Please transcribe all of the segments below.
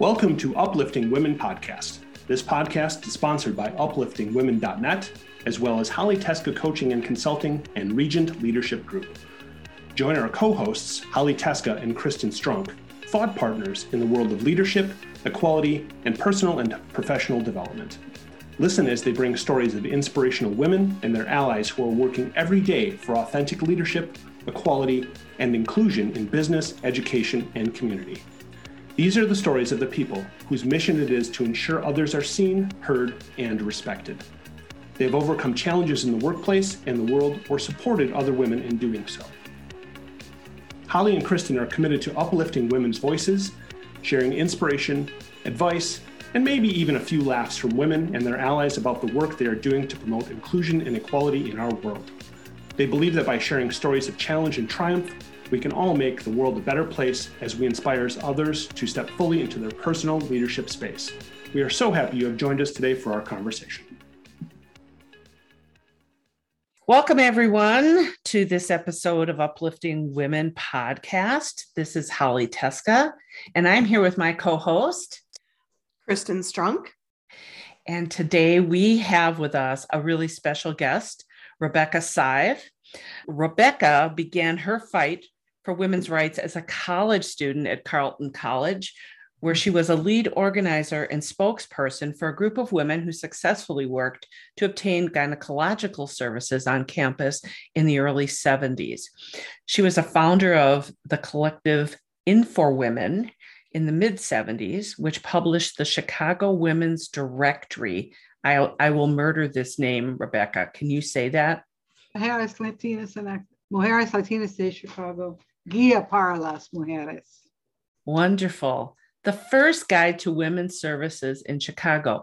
Welcome to Uplifting Women Podcast. This podcast is sponsored by upliftingwomen.net, as well as Holly Teska Coaching and Consulting and Regent Leadership Group. Join our co hosts, Holly Teska and Kristen Strunk, thought partners in the world of leadership, equality, and personal and professional development. Listen as they bring stories of inspirational women and their allies who are working every day for authentic leadership, equality, and inclusion in business, education, and community. These are the stories of the people whose mission it is to ensure others are seen, heard, and respected. They have overcome challenges in the workplace and the world or supported other women in doing so. Holly and Kristen are committed to uplifting women's voices, sharing inspiration, advice, and maybe even a few laughs from women and their allies about the work they are doing to promote inclusion and equality in our world. They believe that by sharing stories of challenge and triumph, we can all make the world a better place as we inspire others to step fully into their personal leadership space. We are so happy you have joined us today for our conversation. Welcome, everyone, to this episode of Uplifting Women podcast. This is Holly Teska, and I'm here with my co host, Kristen Strunk. And today we have with us a really special guest, Rebecca Sive. Rebecca began her fight for women's rights as a college student at Carleton College, where mm-hmm. she was a lead organizer and spokesperson for a group of women who successfully worked to obtain gynecological services on campus in the early 70s. She was a founder of the collective In4Women in the mid 70s, which published the Chicago Women's Directory. I, I will murder this name, Rebecca. Can you say that? Mujeres Latinas en Mujeres Latinas de Chicago. Guía para las Mujeres. Wonderful. The first guide to women's services in Chicago.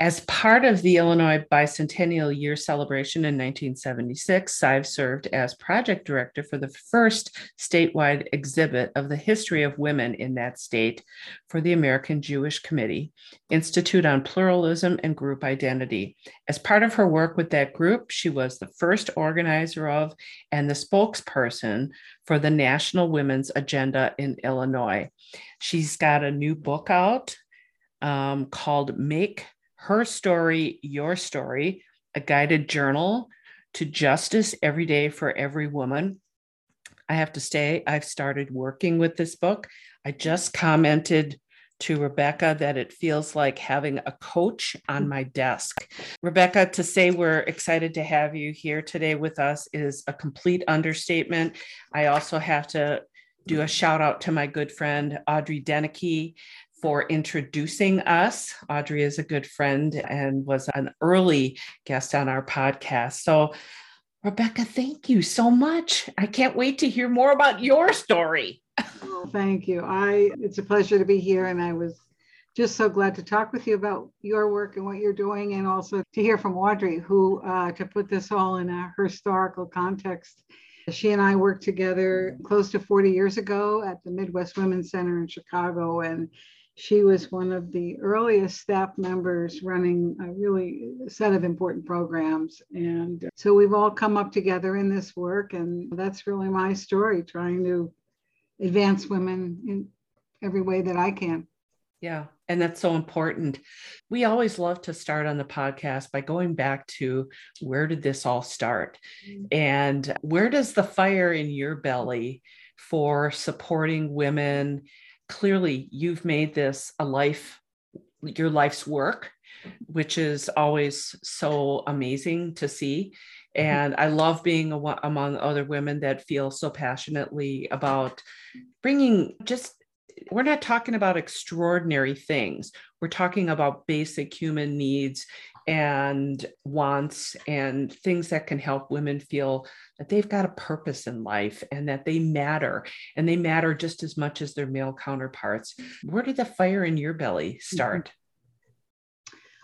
As part of the Illinois Bicentennial Year celebration in 1976, Sive served as project director for the first statewide exhibit of the history of women in that state for the American Jewish Committee, Institute on Pluralism and Group Identity. As part of her work with that group, she was the first organizer of and the spokesperson for the National Women's Agenda in Illinois. She's got a new book out um, called Make her Story, Your Story, a guided journal to justice every day for every woman. I have to say, I've started working with this book. I just commented to Rebecca that it feels like having a coach on my desk. Rebecca, to say we're excited to have you here today with us is a complete understatement. I also have to do a shout out to my good friend Audrey Denicky for introducing us. Audrey is a good friend and was an early guest on our podcast. So, Rebecca, thank you so much. I can't wait to hear more about your story. well, thank you. I it's a pleasure to be here and I was just so glad to talk with you about your work and what you're doing and also to hear from Audrey who uh, to put this all in a historical context. She and I worked together close to 40 years ago at the Midwest Women's Center in Chicago and she was one of the earliest staff members running a really set of important programs. And so we've all come up together in this work. And that's really my story, trying to advance women in every way that I can. Yeah. And that's so important. We always love to start on the podcast by going back to where did this all start? Mm-hmm. And where does the fire in your belly for supporting women clearly you've made this a life, your life's work, which is always so amazing to see. Mm-hmm. And I love being among other women that feel so passionately about bringing just we're not talking about extraordinary things. We're talking about basic human needs and wants and things that can help women feel that they've got a purpose in life and that they matter and they matter just as much as their male counterparts. Where did the fire in your belly mm-hmm. start?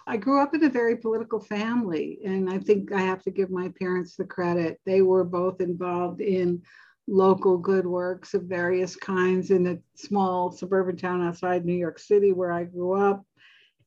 I grew up in a very political family, and I think I have to give my parents the credit. They were both involved in local good works of various kinds in a small suburban town outside New York City where I grew up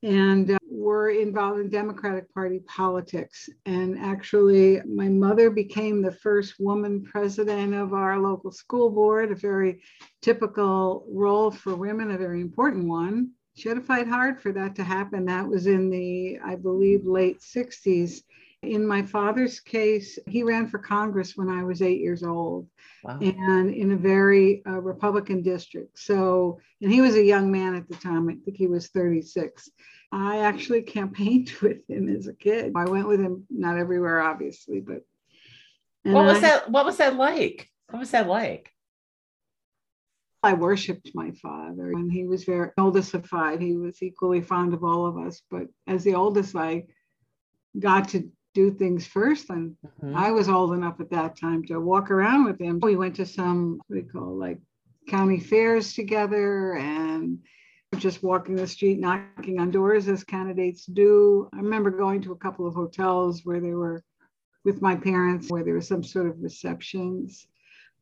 and uh, were involved in Democratic Party politics. And actually, my mother became the first woman president of our local school board, a very typical role for women, a very important one. she had to fight hard for that to happen. That was in the, I believe, late 60s. In my father's case, he ran for Congress when I was eight years old wow. and in a very uh, Republican district. So, and he was a young man at the time. I think he was 36. I actually campaigned with him as a kid. I went with him, not everywhere, obviously, but. What was I, that? What was that like? What was that like? I worshipped my father, and he was very oldest of five. He was equally fond of all of us, but as the oldest, I got to do things first, and mm-hmm. I was old enough at that time to walk around with him. We went to some what we call like county fairs together, and just walking the street, knocking on doors as candidates do. I remember going to a couple of hotels where they were with my parents, where there was some sort of receptions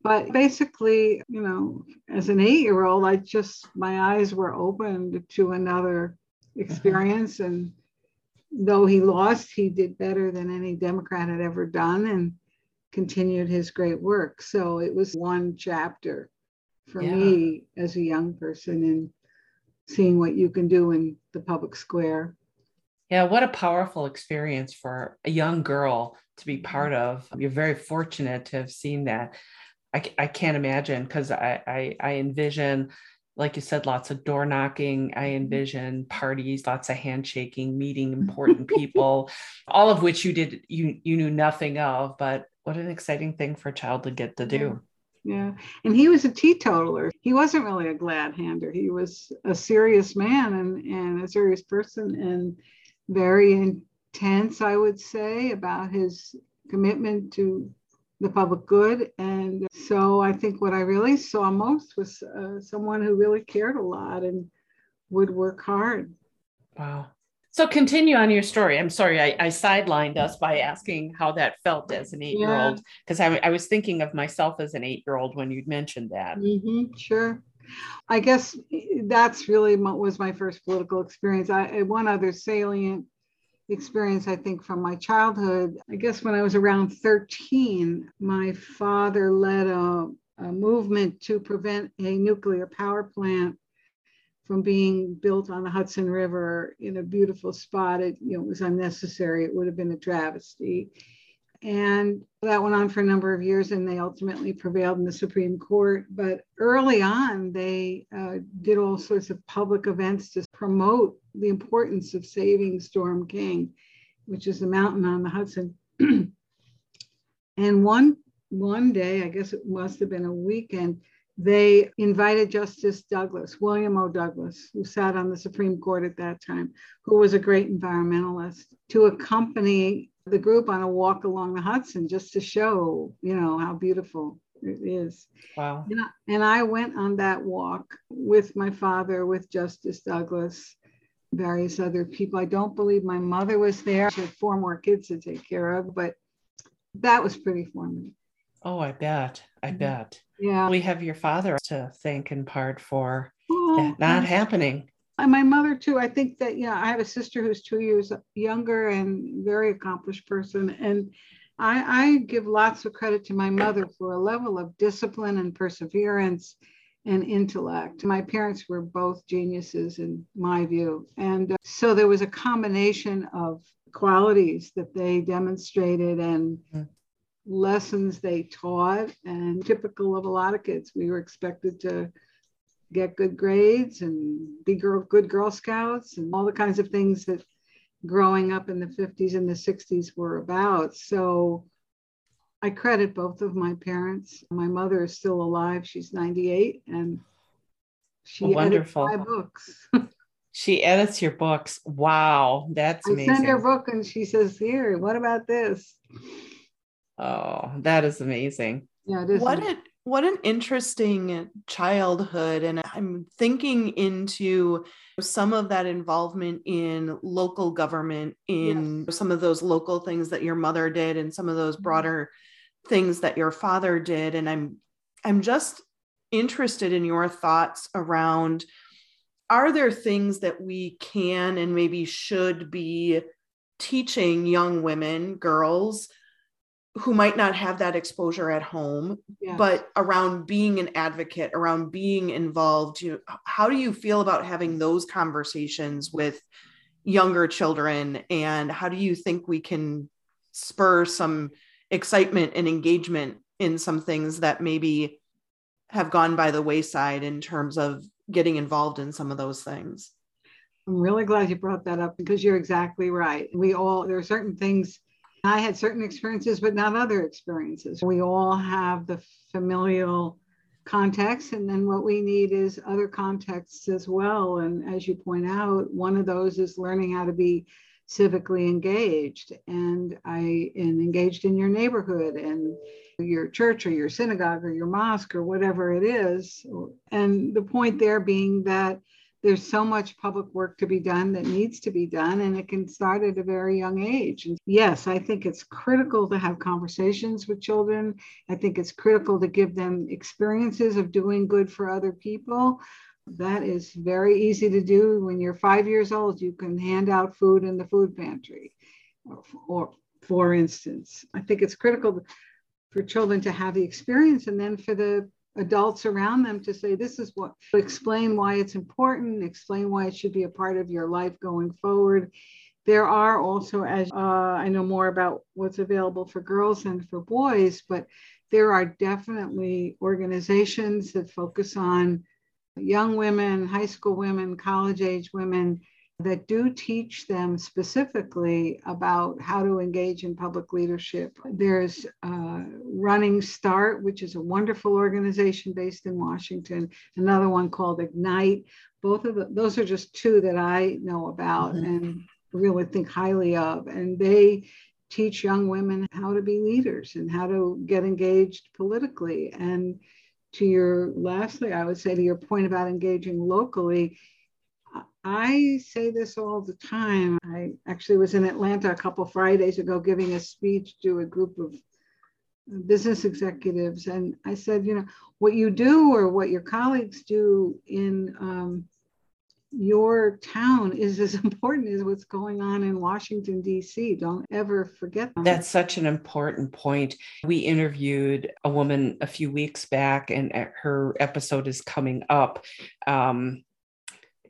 but basically, you know, as an eight year old, I just, my eyes were opened to another experience. And though he lost, he did better than any Democrat had ever done and continued his great work. So it was one chapter for yeah. me as a young person in seeing what you can do in the public square. Yeah, what a powerful experience for a young girl to be mm-hmm. part of. You're very fortunate to have seen that. I, I can't imagine because I, I, I envision like you said, lots of door knocking. I mm-hmm. envision parties, lots of handshaking, meeting important people, all of which you did you you knew nothing of. But what an exciting thing for a child to get to do. Yeah. And he was a teetotaler. He wasn't really a glad hander. He was a serious man and, and a serious person and very intense, I would say, about his commitment to the public good. And so I think what I really saw most was uh, someone who really cared a lot and would work hard. Wow. So continue on your story. I'm sorry, I, I sidelined us by asking how that felt as an eight year old, because I, I, was thinking of myself as an eight year old when you'd mentioned that. Mm-hmm, sure. I guess that's really what was my first political experience. I, one other salient experience, I think, from my childhood. I guess when I was around 13, my father led a, a movement to prevent a nuclear power plant from being built on the Hudson River in a beautiful spot. It, you know, it was unnecessary. It would have been a travesty. And that went on for a number of years, and they ultimately prevailed in the Supreme Court. But early on, they uh, did all sorts of public events to promote the importance of saving Storm King, which is a mountain on the Hudson. and one one day, I guess it must have been a weekend, they invited Justice Douglas, William O. Douglas, who sat on the Supreme Court at that time, who was a great environmentalist, to accompany the group on a walk along the Hudson just to show, you know, how beautiful it is. Wow. And I, and I went on that walk with my father, with Justice Douglas, various other people. I don't believe my mother was there. She had four more kids to take care of, but that was pretty formative. Oh, I bet. I mm-hmm. bet. Yeah. We have your father to thank in part for that not happening. And my mother too. I think that yeah, I have a sister who's two years younger and very accomplished person, and I, I give lots of credit to my mother for a level of discipline and perseverance and intellect. My parents were both geniuses in my view, and uh, so there was a combination of qualities that they demonstrated and. Lessons they taught and typical of a lot of kids we were expected to get good grades and be girl, good Girl Scouts and all the kinds of things that growing up in the 50s and the 60s were about. So I credit both of my parents. My mother is still alive. She's 98 and she wonderful. edits my books. she edits your books. Wow, that's I amazing. send her book and she says, "Here, what about this?" Oh, that is amazing. Yeah, it is. What a what an interesting childhood and i'm thinking into some of that involvement in local government in yes. some of those local things that your mother did and some of those mm-hmm. broader things that your father did and i'm i'm just interested in your thoughts around are there things that we can and maybe should be teaching young women girls who might not have that exposure at home yes. but around being an advocate around being involved you know how do you feel about having those conversations with younger children? And how do you think we can spur some excitement and engagement in some things that maybe have gone by the wayside in terms of getting involved in some of those things? I'm really glad you brought that up because you're exactly right. We all there are certain things I had certain experiences, but not other experiences. We all have the familial context, and then what we need is other contexts as well. And as you point out, one of those is learning how to be civically engaged and I and engaged in your neighborhood and your church or your synagogue or your mosque or whatever it is. And the point there being that there's so much public work to be done that needs to be done, and it can start at a very young age. And yes, I think it's critical to have conversations with children. I think it's critical to give them experiences of doing good for other people. That is very easy to do. When you're five years old, you can hand out food in the food pantry, or, or for instance. I think it's critical for children to have the experience and then for the adults around them to say this is what explain why it's important explain why it should be a part of your life going forward. There are also as uh, i know more about what's available for girls and for boys but there are definitely organizations that focus on young women high school women college age women that do teach them specifically about how to engage in public leadership. There's uh, Running Start, which is a wonderful organization based in Washington, another one called Ignite. Both of the, those are just two that I know about mm-hmm. and really think highly of. And they teach young women how to be leaders and how to get engaged politically. And to your lastly, I would say to your point about engaging locally, I say this all the time. I actually was in Atlanta a couple Fridays ago giving a speech to a group of business executives. And I said, you know, what you do or what your colleagues do in um, your town is as important as what's going on in Washington, D.C. Don't ever forget that. That's such an important point. We interviewed a woman a few weeks back, and her episode is coming up. Um,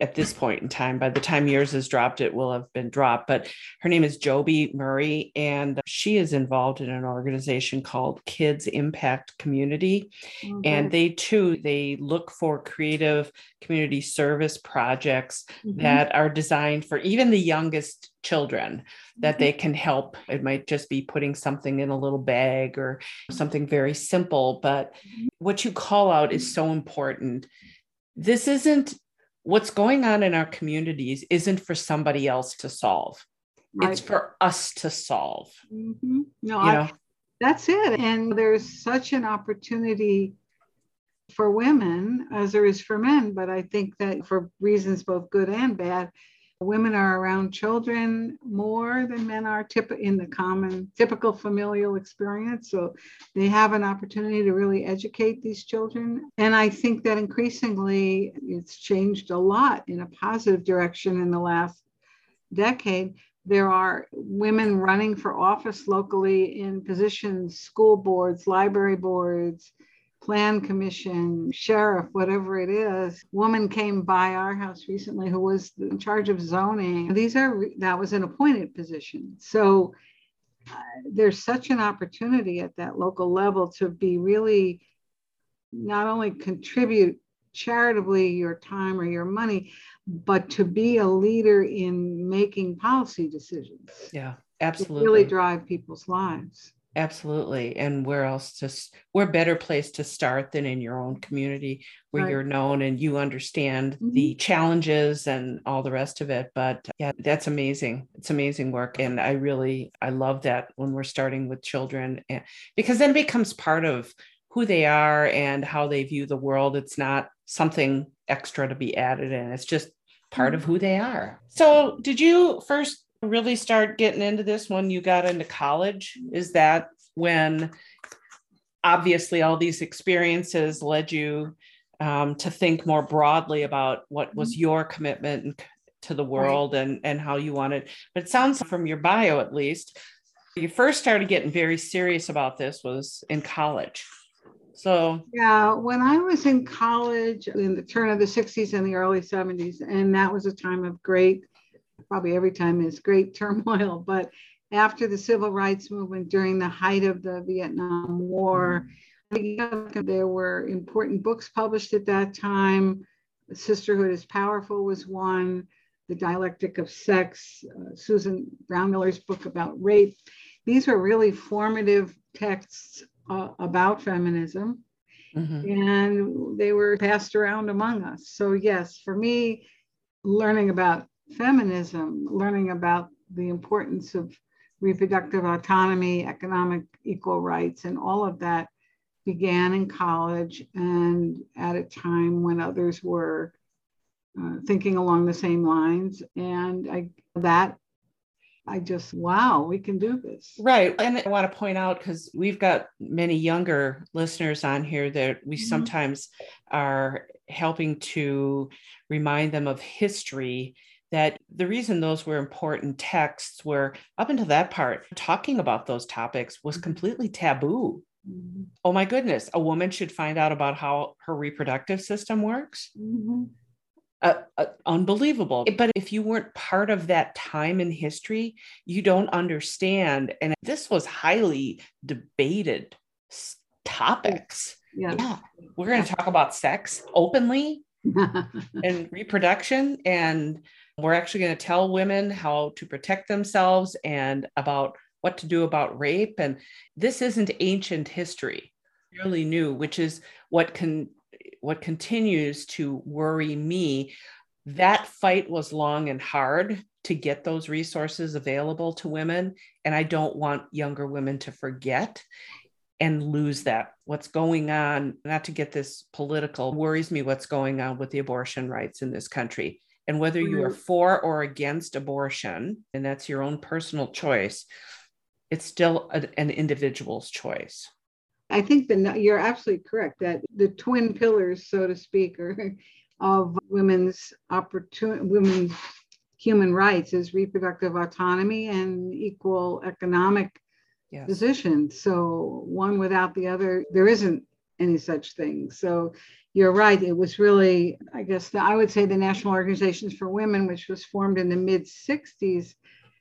at this point in time. By the time yours is dropped, it will have been dropped. But her name is Joby Murray, and she is involved in an organization called Kids Impact Community. Okay. And they too, they look for creative community service projects mm-hmm. that are designed for even the youngest children that mm-hmm. they can help. It might just be putting something in a little bag or something very simple, but mm-hmm. what you call out is so important. This isn't what's going on in our communities isn't for somebody else to solve. Right. It's for us to solve. Mm-hmm. No, I, that's it. And there's such an opportunity for women as there is for men. But I think that for reasons both good and bad, Women are around children more than men are tip- in the common typical familial experience. So they have an opportunity to really educate these children. And I think that increasingly it's changed a lot in a positive direction in the last decade. There are women running for office locally in positions, school boards, library boards, plan commission, sheriff, whatever it is. Woman came by our house recently who was in charge of zoning. These are that was an appointed position. So uh, there's such an opportunity at that local level to be really not only contribute charitably your time or your money, but to be a leader in making policy decisions. Yeah, absolutely. really drive people's lives. Absolutely. And where else to, where better place to start than in your own community where right. you're known and you understand mm-hmm. the challenges and all the rest of it. But yeah, that's amazing. It's amazing work. And I really, I love that when we're starting with children and, because then it becomes part of who they are and how they view the world. It's not something extra to be added in. It's just part mm-hmm. of who they are. So did you first really start getting into this when you got into college? Is that when obviously all these experiences led you um, to think more broadly about what was mm-hmm. your commitment to the world right. and, and how you wanted? But it sounds from your bio, at least, You first started getting very serious about this was in college. So, yeah, when I was in college in the turn of the 60s and the early 70s, and that was a time of great, probably every time is great turmoil, but after the civil rights movement during the height of the Vietnam War, there were important books published at that time. Sisterhood is Powerful was one, The Dialectic of Sex, uh, Susan Brownmiller's book about rape. These were really formative texts uh, about feminism. Mm-hmm. And they were passed around among us. So, yes, for me, learning about feminism, learning about the importance of reproductive autonomy, economic equal rights, and all of that began in college and at a time when others were uh, thinking along the same lines. And I, that I just, wow, we can do this. Right. And I want to point out because we've got many younger listeners on here that we mm-hmm. sometimes are helping to remind them of history. That the reason those were important texts were up until that part, talking about those topics was mm-hmm. completely taboo. Mm-hmm. Oh my goodness, a woman should find out about how her reproductive system works. Mm-hmm uh, uh, unbelievable. But if you weren't part of that time in history, you don't understand. And this was highly debated topics. Yeah. yeah. We're going to talk about sex openly and reproduction. And we're actually going to tell women how to protect themselves and about what to do about rape. And this isn't ancient history, really new, which is what can what continues to worry me that fight was long and hard to get those resources available to women and i don't want younger women to forget and lose that what's going on not to get this political worries me what's going on with the abortion rights in this country and whether you are mm-hmm. for or against abortion and that's your own personal choice it's still a, an individual's choice I think that you're absolutely correct that the twin pillars, so to speak, are, of women's opportunity, women's human rights is reproductive autonomy and equal economic yes. position. So one without the other, there isn't any such thing. So you're right. It was really, I guess, the, I would say the National Organizations for Women, which was formed in the mid 60s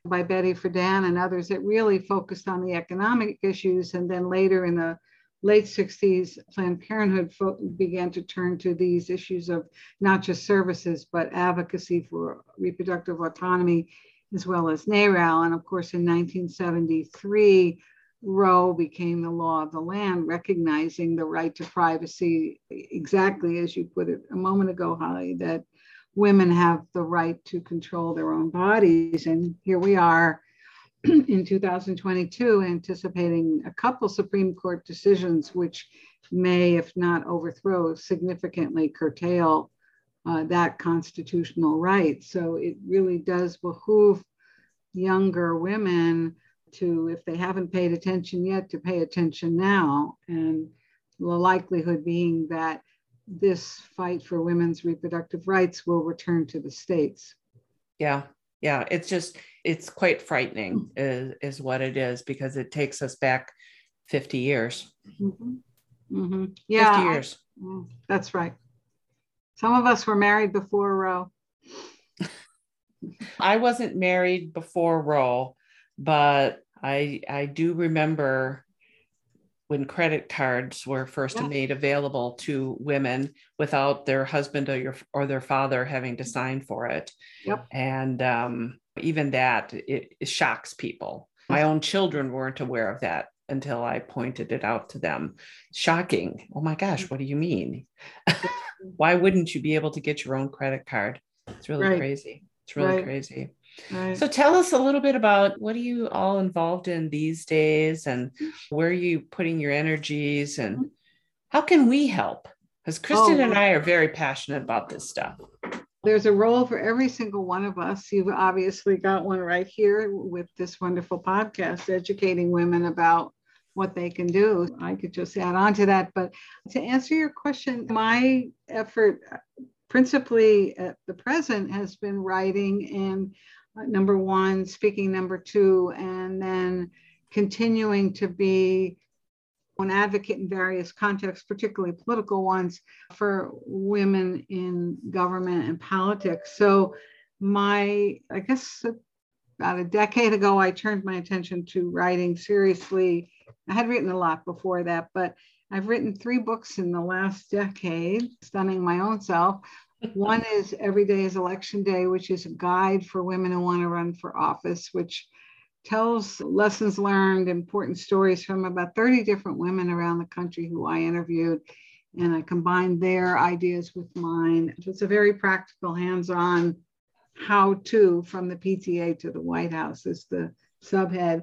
by Betty Friedan and others, that really focused on the economic issues. And then later in the late 60s, Planned Parenthood began to turn to these issues of not just services, but advocacy for reproductive autonomy, as well as NARAL. And of course, in 1973, Roe became the law of the land, recognizing the right to privacy, exactly as you put it a moment ago, Holly, that women have the right to control their own bodies. And here we are in 2022, anticipating a couple Supreme Court decisions which may, if not overthrow, significantly curtail uh, that constitutional right. So it really does behoove younger women to, if they haven't paid attention yet, to pay attention now. And the likelihood being that this fight for women's reproductive rights will return to the states. Yeah, yeah it's just it's quite frightening is, is what it is because it takes us back 50 years mm-hmm. Mm-hmm. yeah 50 years I, mm, that's right some of us were married before roe i wasn't married before roe but i i do remember when credit cards were first yeah. made available to women without their husband or, your, or their father having to sign for it. Yep. And um, even that, it, it shocks people. My own children weren't aware of that until I pointed it out to them. Shocking. Oh my gosh, what do you mean? Why wouldn't you be able to get your own credit card? It's really right. crazy. It's really right. crazy. Right. So tell us a little bit about what are you all involved in these days and mm-hmm. where are you putting your energies and how can we help? Because Kristen oh, and I are very passionate about this stuff. There's a role for every single one of us. You've obviously got one right here with this wonderful podcast, educating women about what they can do. I could just add on to that. But to answer your question, my effort uh, principally at the present has been writing and Uh, number one, speaking number two, and then continuing to be an advocate in various contexts, particularly political ones, for women in government and politics. So, my, I guess about a decade ago, I turned my attention to writing seriously. I had written a lot before that, but I've written three books in the last decade, stunning my own self. One is Every Day is Election Day, which is a guide for women who want to run for office, which tells lessons learned, important stories from about 30 different women around the country who I interviewed. And I combined their ideas with mine. It's a very practical, hands on how to from the PTA to the White House is the subhead.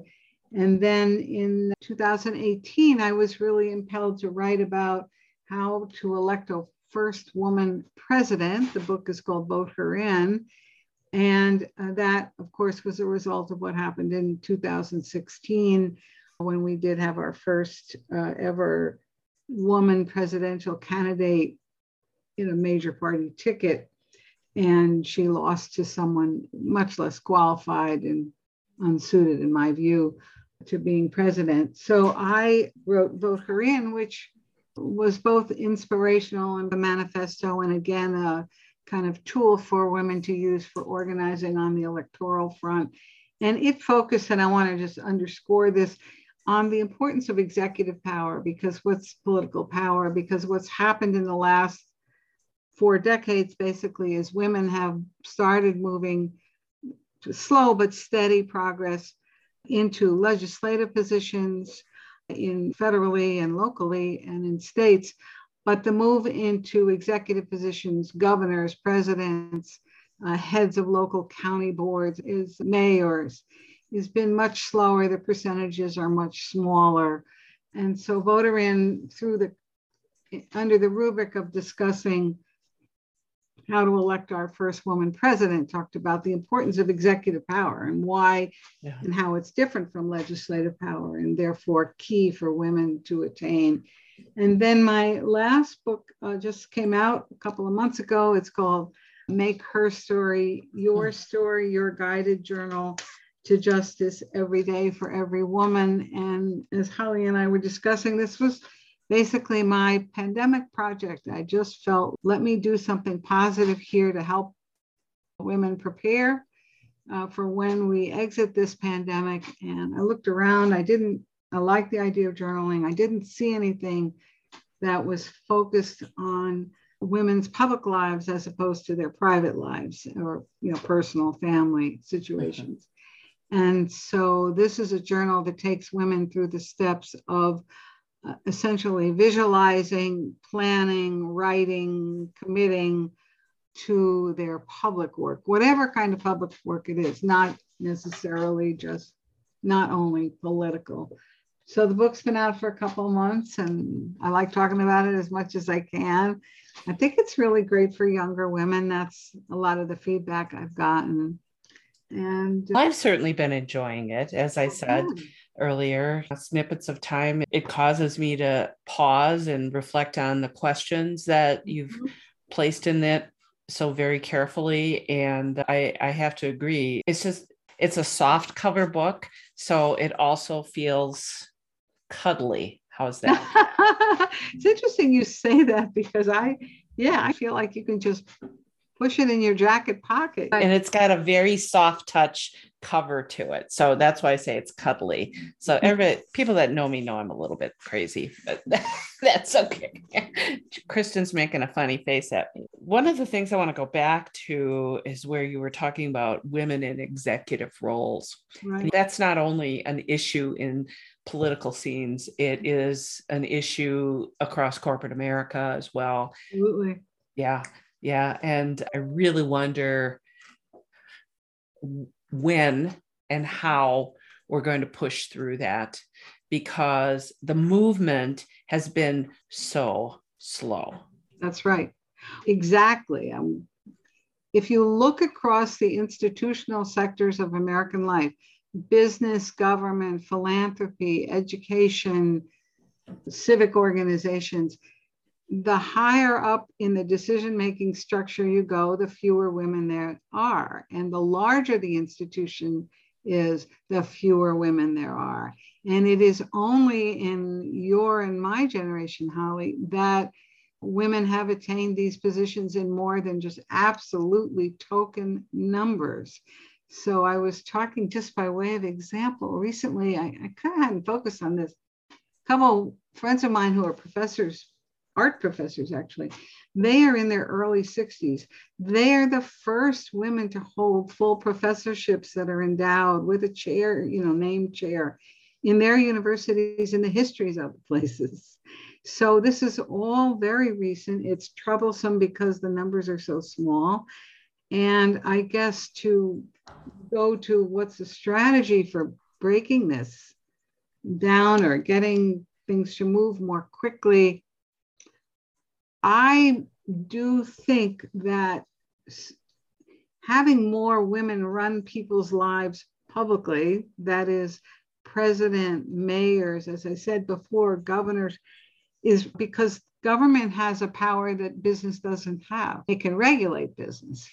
And then in 2018, I was really impelled to write about how to elect a first woman president. The book is called Vote Her In. And uh, that, of course, was a result of what happened in 2016 when we did have our first uh, ever woman presidential candidate in a major party ticket. And she lost to someone much less qualified and unsuited, in my view, to being president. So I wrote Vote Her In, which was both inspirational and a manifesto, and again, a kind of tool for women to use for organizing on the electoral front. And it focused, and I want to just underscore this, on the importance of executive power because what's political power? Because what's happened in the last four decades basically is women have started moving slow but steady progress into legislative positions in federally and locally and in states but the move into executive positions, governors, presidents, uh, heads of local county boards, is mayors, has been much slower. The percentages are much smaller. And so Vote Her In through the under the rubric of discussing how to elect our first woman president talked about the importance of executive power and why yeah. and how it's different from legislative power and therefore key for women to attain and then my last book uh, just came out a couple of months ago. It's called Make Her Story Your hmm. Story, Your Guided Journal to Justice Every Day for Every Woman. And as Holly and I were discussing, this was basically my pandemic project. I just felt, let me do something positive here to help women prepare uh, for when we exit this pandemic. And I looked around, I didn't I like the idea of journaling. I didn't see anything that was focused on women's public lives as opposed to their private lives or you know personal family situations. And so this is a journal that takes women through the steps of Uh, essentially visualizing, planning, writing, committing to their public work, whatever kind of public work it is, not necessarily just not only political. So the book's been out for a couple months and I like talking about it as much as I can. I think it's really great for younger women. That's a lot of the feedback I've gotten. And I've certainly been enjoying it. As I oh, said earlier, snippets of time, it causes me to pause and reflect on the questions that you've mm-hmm. placed in it so very carefully. And I, I have to agree. It's just, it's a soft cover book. So it also feels cuddly. How's that? it's interesting you say that because I, yeah, I feel like you can just push it in your jacket pocket. And it's got a very soft touch cover to it. So that's why I say it's cuddly. So mm-hmm. every people that know me know I'm a little bit crazy, but that's okay. Kristen's making a funny face at me. One of the things I want to go back to is where you were talking about women in executive roles. Right. That's not only an issue in political scenes, it is an issue across corporate America as well. Absolutely. Yeah. Yeah. And I really wonder when and how we're going to push through that because the movement has been so slow. That's right. Exactly. Um, if you look across the institutional sectors of American life, business, government, philanthropy, education, civic organizations, the higher up in the decision making structure you go, the fewer women there are. And the larger the institution is, the fewer women there are. And it is only in your and my generation, Holly, that women have attained these positions in more than just absolutely token numbers. So I was talking just by way of example. Recently, I, I kind of hadn't focused on this. A couple friends of mine who are professors, art professors actually, they are in their early 60s. They are the first women to hold full professorships that are endowed with a chair, you know, named chair in their universities in the histories of places. So this is all very recent. It's troublesome because the numbers are so small. And I guess to go to what's the strategy for breaking this down or getting things to move more quickly, I do think that having more women run people's lives publicly, that is, president, mayors, as I said before, governors, is because government has a power that business doesn't have. It can regulate business.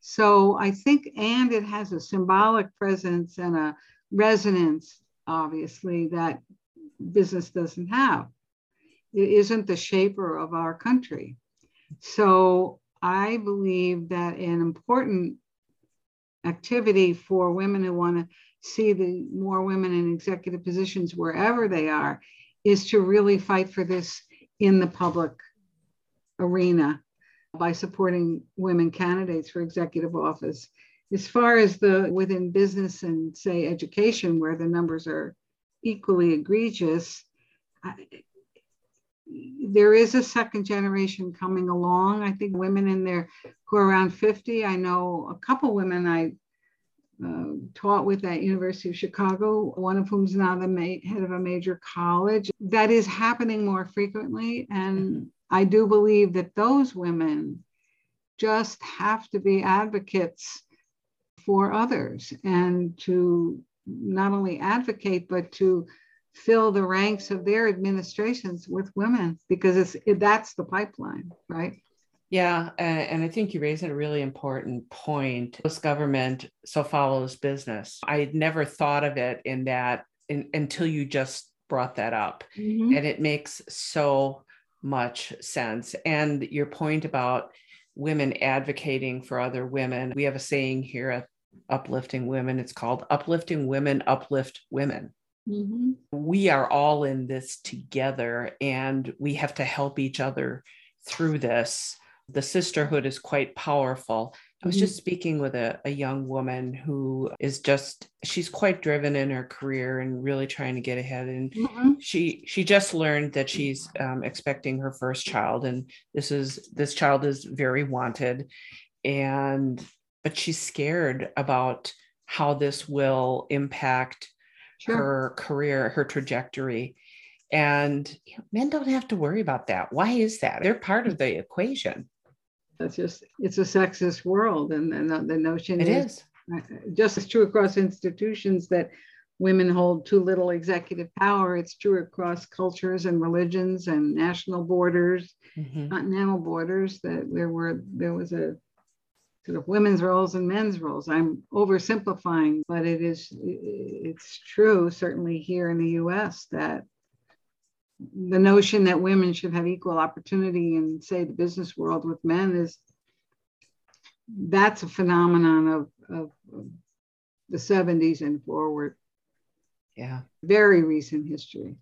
So I think, and it has a symbolic presence and a resonance, obviously, that business doesn't have. It isn't the shaper of our country. So I believe that an important activity for women who want to see the more women in executive positions wherever they are is to really fight for this in the public arena by supporting women candidates for executive office. As far as the within business and say education, where the numbers are equally egregious, there is a second generation coming along. I think women in there who are around 50. I know a couple women I uh, taught with at University of Chicago, one of whom is now the ma- head of a major college. That is happening more frequently. And I do believe that those women just have to be advocates for others and to not only advocate, but to fill the ranks of their administrations with women because it's it, that's the pipeline, right? Yeah, and I think you raise a really important point. This government so follows business. I had never thought of it in that in, until you just brought that up, mm-hmm. and it makes so much sense. And your point about women advocating for other women, we have a saying here at Uplifting Women. It's called Uplifting Women, Uplift Women. Mm-hmm. We are all in this together and we have to help each other through this. The sisterhood is quite powerful. I was mm-hmm. just speaking with a, a young woman who is just she's quite driven in her career and really trying to get ahead and mm-hmm. she she just learned that she's um, expecting her first child and this is this child is very wanted and but she's scared about how this will impact sure. her career, her trajectory. And you know, men don't have to worry about that. Why is that? They're part of the equation. That's just, it's a sexist world. And, and the, the notion it is, is uh, just as true across institutions that women hold too little executive power. It's true across cultures and religions and national borders, mm-hmm. continental borders. That there were there was a sort of women's roles and men's roles. I'm oversimplifying, but it is it's true certainly here in the U.S. that the notion that women should have equal opportunity in say the business world with men is that's a phenomenon of, of, of the 70s and forward. Yeah. Very recent history.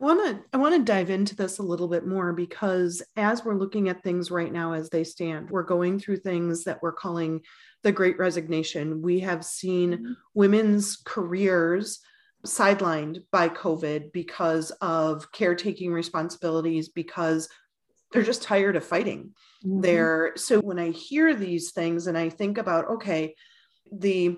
I want to I want to dive into this a little bit more because as we're looking at things right now as they stand, we're going through things that we're calling the great resignation. We have seen mm-hmm. women's careers sidelined by COVID because of caretaking responsibilities because they're just tired of fighting. Mm-hmm. They're so when I hear these things and I think about okay, the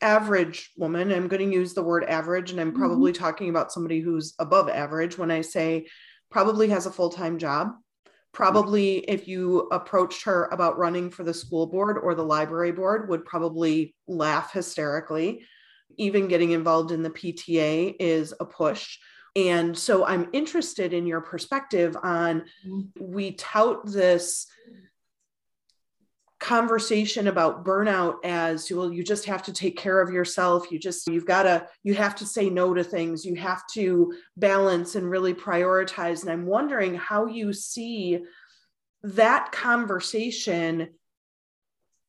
average woman, I'm going to use the word average, and I'm mm-hmm. probably mm-hmm. talking about somebody who's above average when I say probably has a full time job. Probably, if you approached her about running for the school board or the library board, would probably laugh hysterically. Even getting involved in the PTA is a push. And so I'm interested in your perspective on mm-hmm. we tout this conversation about burnout as well you just have to take care of yourself you just you've got to you have to say no to things you have to balance and really prioritize and i'm wondering how you see that conversation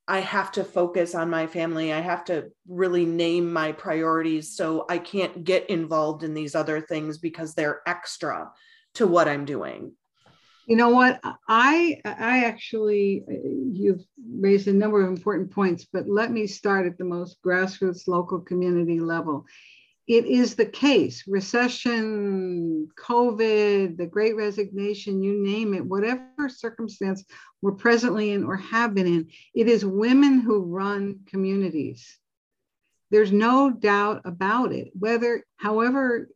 I have to focus on my family. I have to really name my priorities so I can't get involved in these other things because they're extra to what I'm doing. You know what? I I actually you've raised a number of important points, but let me start at the most grassroots local community level it is the case recession, COVID, the great resignation, you name it, whatever circumstance we're presently in or have been in, it is women who run communities. There's no doubt about it. Whether, however,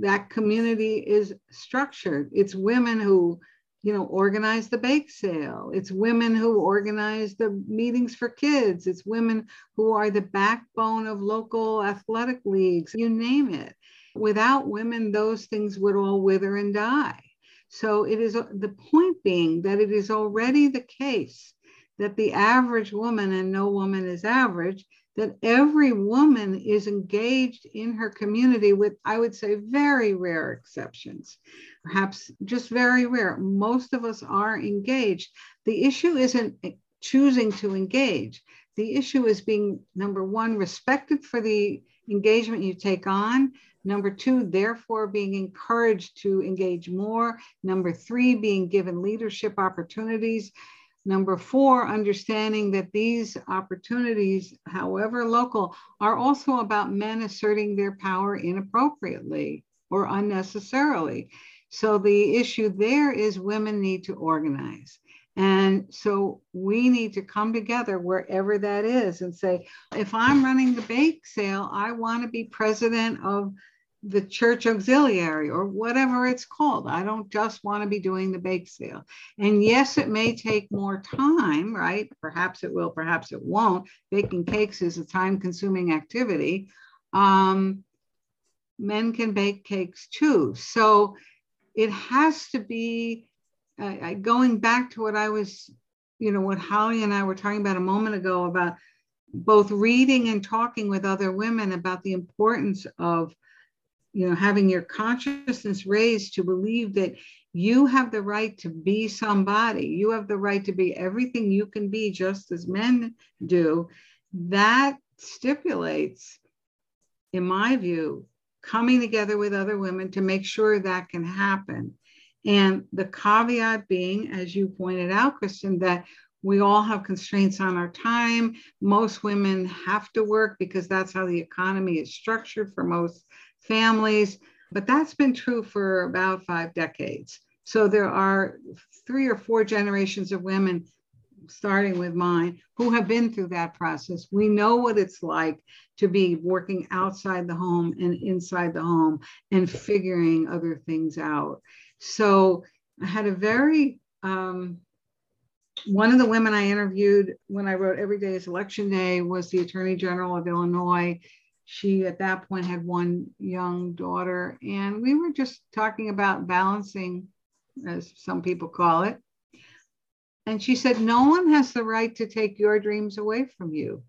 that community is structured, it's women who you know, organize the bake sale. It's women who organize the meetings for kids. It's women who are the backbone of local athletic leagues, you name it. Without women, those things would all wither and die. So it is the point being that it is already the case that the average woman, and no woman is average, that every woman is engaged in her community with, I would say, very rare exceptions, perhaps just very rare. Most of us are engaged. The issue isn't choosing to engage. The issue is being, number one, respected for the engagement you take on. Number two, therefore, being encouraged to engage more. Number three, being given leadership opportunities. Number four, understanding that these opportunities, however local, are also about men asserting their power inappropriately or unnecessarily. So the issue there is women need to organize. And so we need to come together wherever that is and say, if I'm running the bake sale, I want to be president of the church auxiliary or whatever it's called. I don't just want to be doing the bake sale. And yes, it may take more time, right? Perhaps it will, perhaps it won't. Baking cakes is a time consuming activity. Um, men can bake cakes too. So it has to be uh, going back to what I was, you know, what Holly and I were talking about a moment ago about both reading and talking with other women about the importance of you know having your consciousness raised to believe that you have the right to be somebody you have the right to be everything you can be just as men do that stipulates in my view coming together with other women to make sure that can happen. And the caveat being as you pointed out kristen that we all have constraints on our time. Most women have to work because that's how the economy is structured for most families, but that's been true for about five decades. So there are three or four generations of women, starting with mine, who have been through that process. We know what it's like to be working outside the home and inside the home and figuring other things out. So I had a very, um, one of the women I interviewed when I wrote Every Day is Election Day was the Attorney General of Illinois she at that point had one young daughter and we were just talking about balancing as some people call it. And she said no one has the right to take your dreams away from you.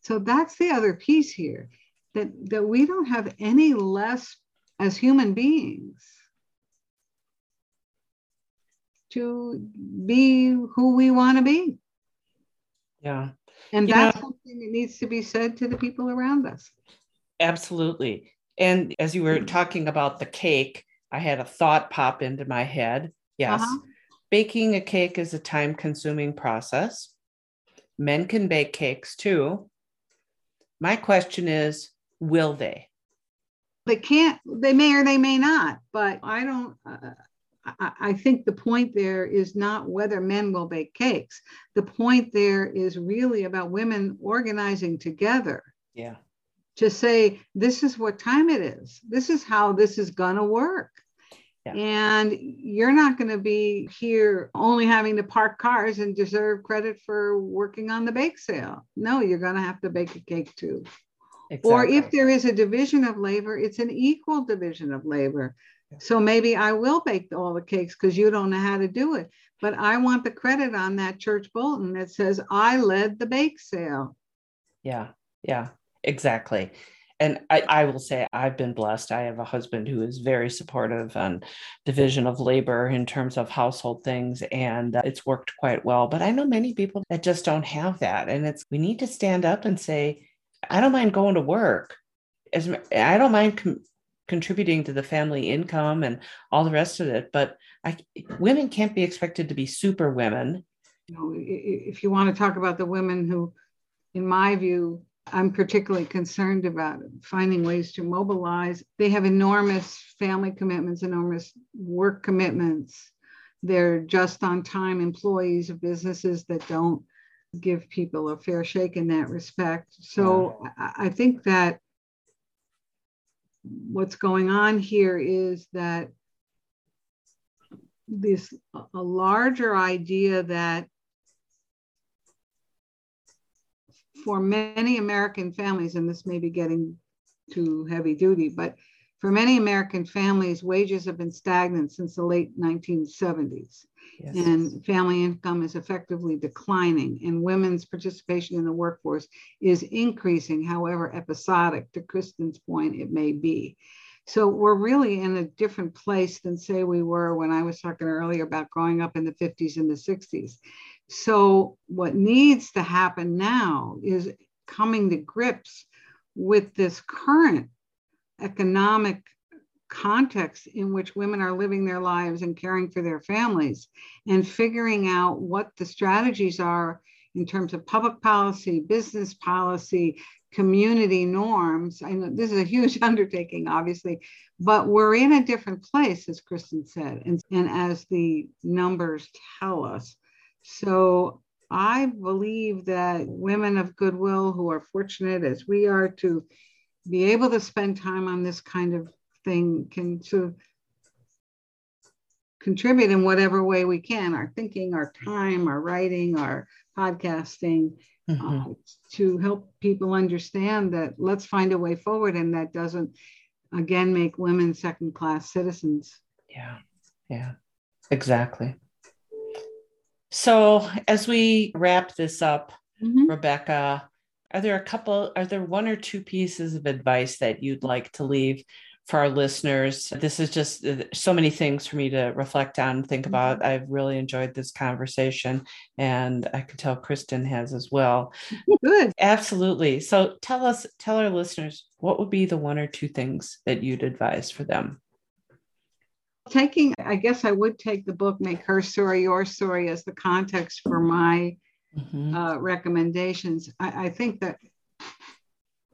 So that's the other piece here that that we don't have any less as human beings to be who we want to be. Yeah. And you that's know, something that needs to be said to the people around us. Absolutely. And as you were talking about the cake, I had a thought pop into my head. Yes. Uh-huh. Baking a cake is a time consuming process. Men can bake cakes too. My question is will they? They can't, they may or they may not, but I don't, uh, I think the point there is not whether men will bake cakes. The point there is really about women organizing together. Yeah. To say, this is what time it is. This is how this is going to work. Yeah. And you're not going to be here only having to park cars and deserve credit for working on the bake sale. No, you're going to have to bake a cake too. Exactly. Or if there is a division of labor, it's an equal division of labor So maybe I will bake all the cakes because you don't know how to do it. But I want the credit on that church bulletin that says I led the bake sale. Yeah, yeah, exactly. And I, I will say I've been blessed. I have a husband who is very supportive on division of labor in terms of household things, and uh, it's worked quite well. But I know many people that just don't have that, and it's we need to stand up and say, I don't mind going to work. As I don't mind com- contributing to the family income and all the rest of it, but I, women can't be expected to be super women. You know, if you want to talk about the women who, in my view, I'm particularly concerned about finding ways to mobilize. They have enormous family commitments, enormous work commitments. They're just on time employees of businesses that don't give people a fair shake in that respect. So. I think that what's going on here is that this a larger idea that for many American families, and this may be getting too heavy duty, but for many American families, wages have been stagnant since the late 1970s. Yes. And family income is effectively declining, and women's participation in the workforce is increasing, however episodic, to Kristen's point, it may be. So we're really in a different place than, say, we were when I was talking earlier about growing up in the 50s and the 60s. So, what needs to happen now is coming to grips with this current economic context in which women are living their lives and caring for their families and figuring out what the strategies are in terms of public policy, business policy, community norms. I know this is a huge undertaking, obviously, but we're in a different place, as Kristen said, and, and as the numbers tell us. So I believe that women of goodwill who are fortunate as we are to be able to spend time on this kind of thing can sort of contribute in whatever way we can our thinking, our time, our writing, our podcasting. Mm-hmm. Uh, to help people understand that let's find a way forward and that doesn't again make women second class citizens yeah yeah exactly so as we wrap this up mm-hmm. rebecca are there a couple are there one or two pieces of advice that you'd like to leave for our listeners. This is just uh, so many things for me to reflect on, and think about. Mm-hmm. I've really enjoyed this conversation, and I can tell Kristen has as well. Good. Absolutely. So tell us, tell our listeners, what would be the one or two things that you'd advise for them? Taking, I guess I would take the book, Make Her Story Your Story, as the context for my mm-hmm. uh, recommendations. I, I think that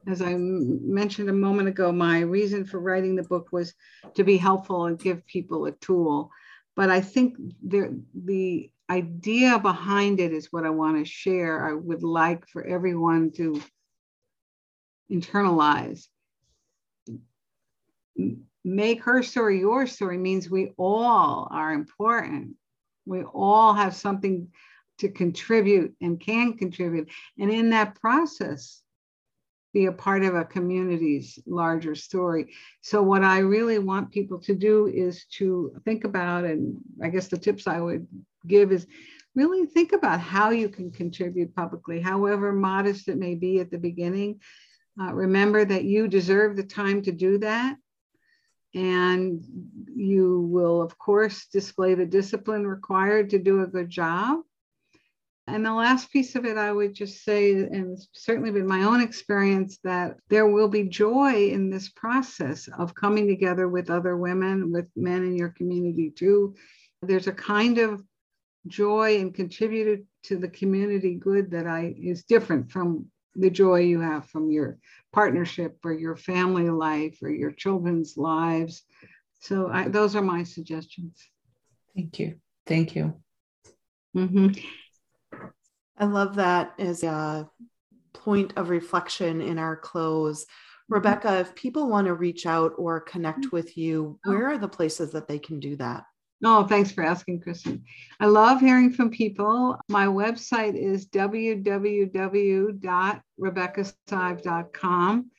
as I mentioned a moment ago, my reason for writing the book was to be helpful and give people a tool. But I think there, the idea behind it is what I want to share. I would like for everyone to internalize. Make her story your story means we all are important. We all have something to contribute and can contribute. And in that process, be a part of a community's larger story. So, what I really want people to do is to think about, and I guess the tips I would give is really think about how you can contribute publicly, however modest it may be at the beginning. Uh, remember that you deserve the time to do that. And you will, of course, display the discipline required to do a good job. And the last piece of it, I would just say, and it's certainly been my own experience, that there will be joy in this process of coming together with other women, with men in your community too. There's a kind of joy and contributed to the community good that I is different from the joy you have from your partnership or your family life or your children's lives. So I, those are my suggestions. Thank you. Thank you. Mm-hmm. I love that as a point of reflection in our close. Mm-hmm. Rebecca, if people want to reach out or connect mm-hmm. with you, oh. where are the places that they can do that? Oh, thanks for asking, Kristen. I love hearing from people. My website is www.rebeccasive.com.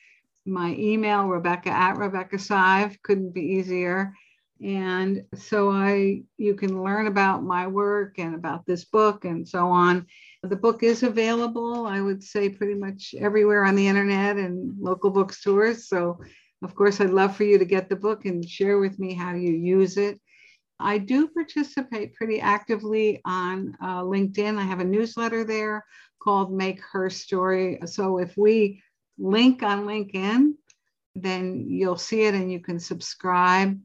My email, rebecca at rebeccasive, couldn't be easier. And so I you can learn about my work and about this book and so on. The book is available, I would say, pretty much everywhere on the internet and local bookstores. So, of course, I'd love for you to get the book and share with me how you use it. I do participate pretty actively on uh, LinkedIn. I have a newsletter there called Make Her Story. So if we link on LinkedIn, then you'll see it and you can subscribe.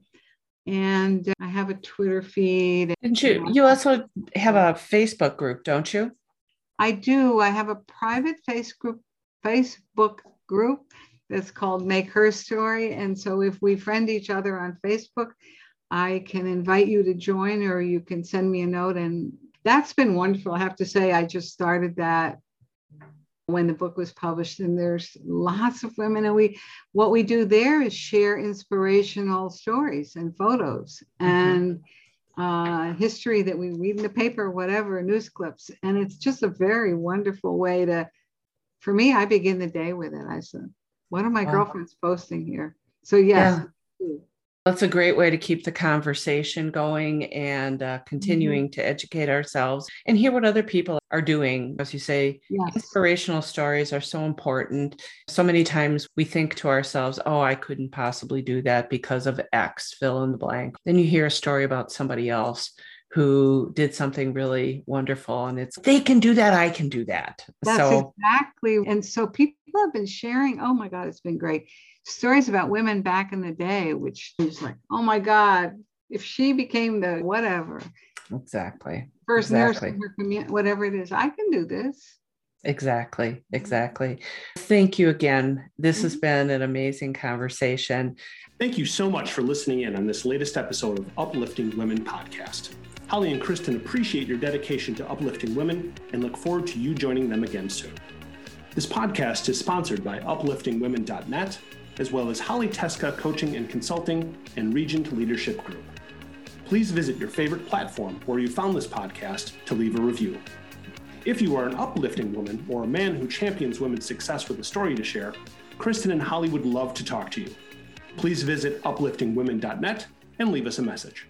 And I have a Twitter feed. And you, you also have a Facebook group, don't you? I do. I have a private face group, Facebook group that's called Make Her Story. And so if we friend each other on Facebook, I can invite you to join or you can send me a note. And that's been wonderful. I have to say, I just started that when the book was published and there's lots of women and we what we do there is share inspirational stories and photos mm-hmm. and uh, history that we read in the paper whatever news clips and it's just a very wonderful way to for me i begin the day with it i said what are my wow. girlfriends posting here so yes yeah. That's a great way to keep the conversation going and uh, mm-hmm. continuing mm-hmm. to educate ourselves and hear what other people are doing. As you say, yes. inspirational stories are so important. So many times we think to ourselves, oh, I couldn't possibly do that because of X, fill in the blank. Then you hear a story about somebody else who did something really wonderful and it's they can do that i can do that that's so exactly and so people have been sharing oh my god it's been great stories about women back in the day, which is like, oh my God, if she became the whatever. Exactly. First exactly. nurse in her community, whatever it is, I can do this. Exactly. Exactly. Thank you again. This mm-hmm. has been an amazing conversation. Thank you so much for listening in on this latest episode of Uplifting Women podcast. Holly and Kristen appreciate your dedication to uplifting women and look forward to you joining them again soon. This podcast is sponsored by upliftingwomen.net as well as Holly Teska Coaching and Consulting and Regent Leadership Group. Please visit your favorite platform where you found this podcast to leave a review. If you are an uplifting woman or a man who champions women's success with a story to share, Kristen and Holly would love to talk to you. Please visit upliftingwomen.net and leave us a message.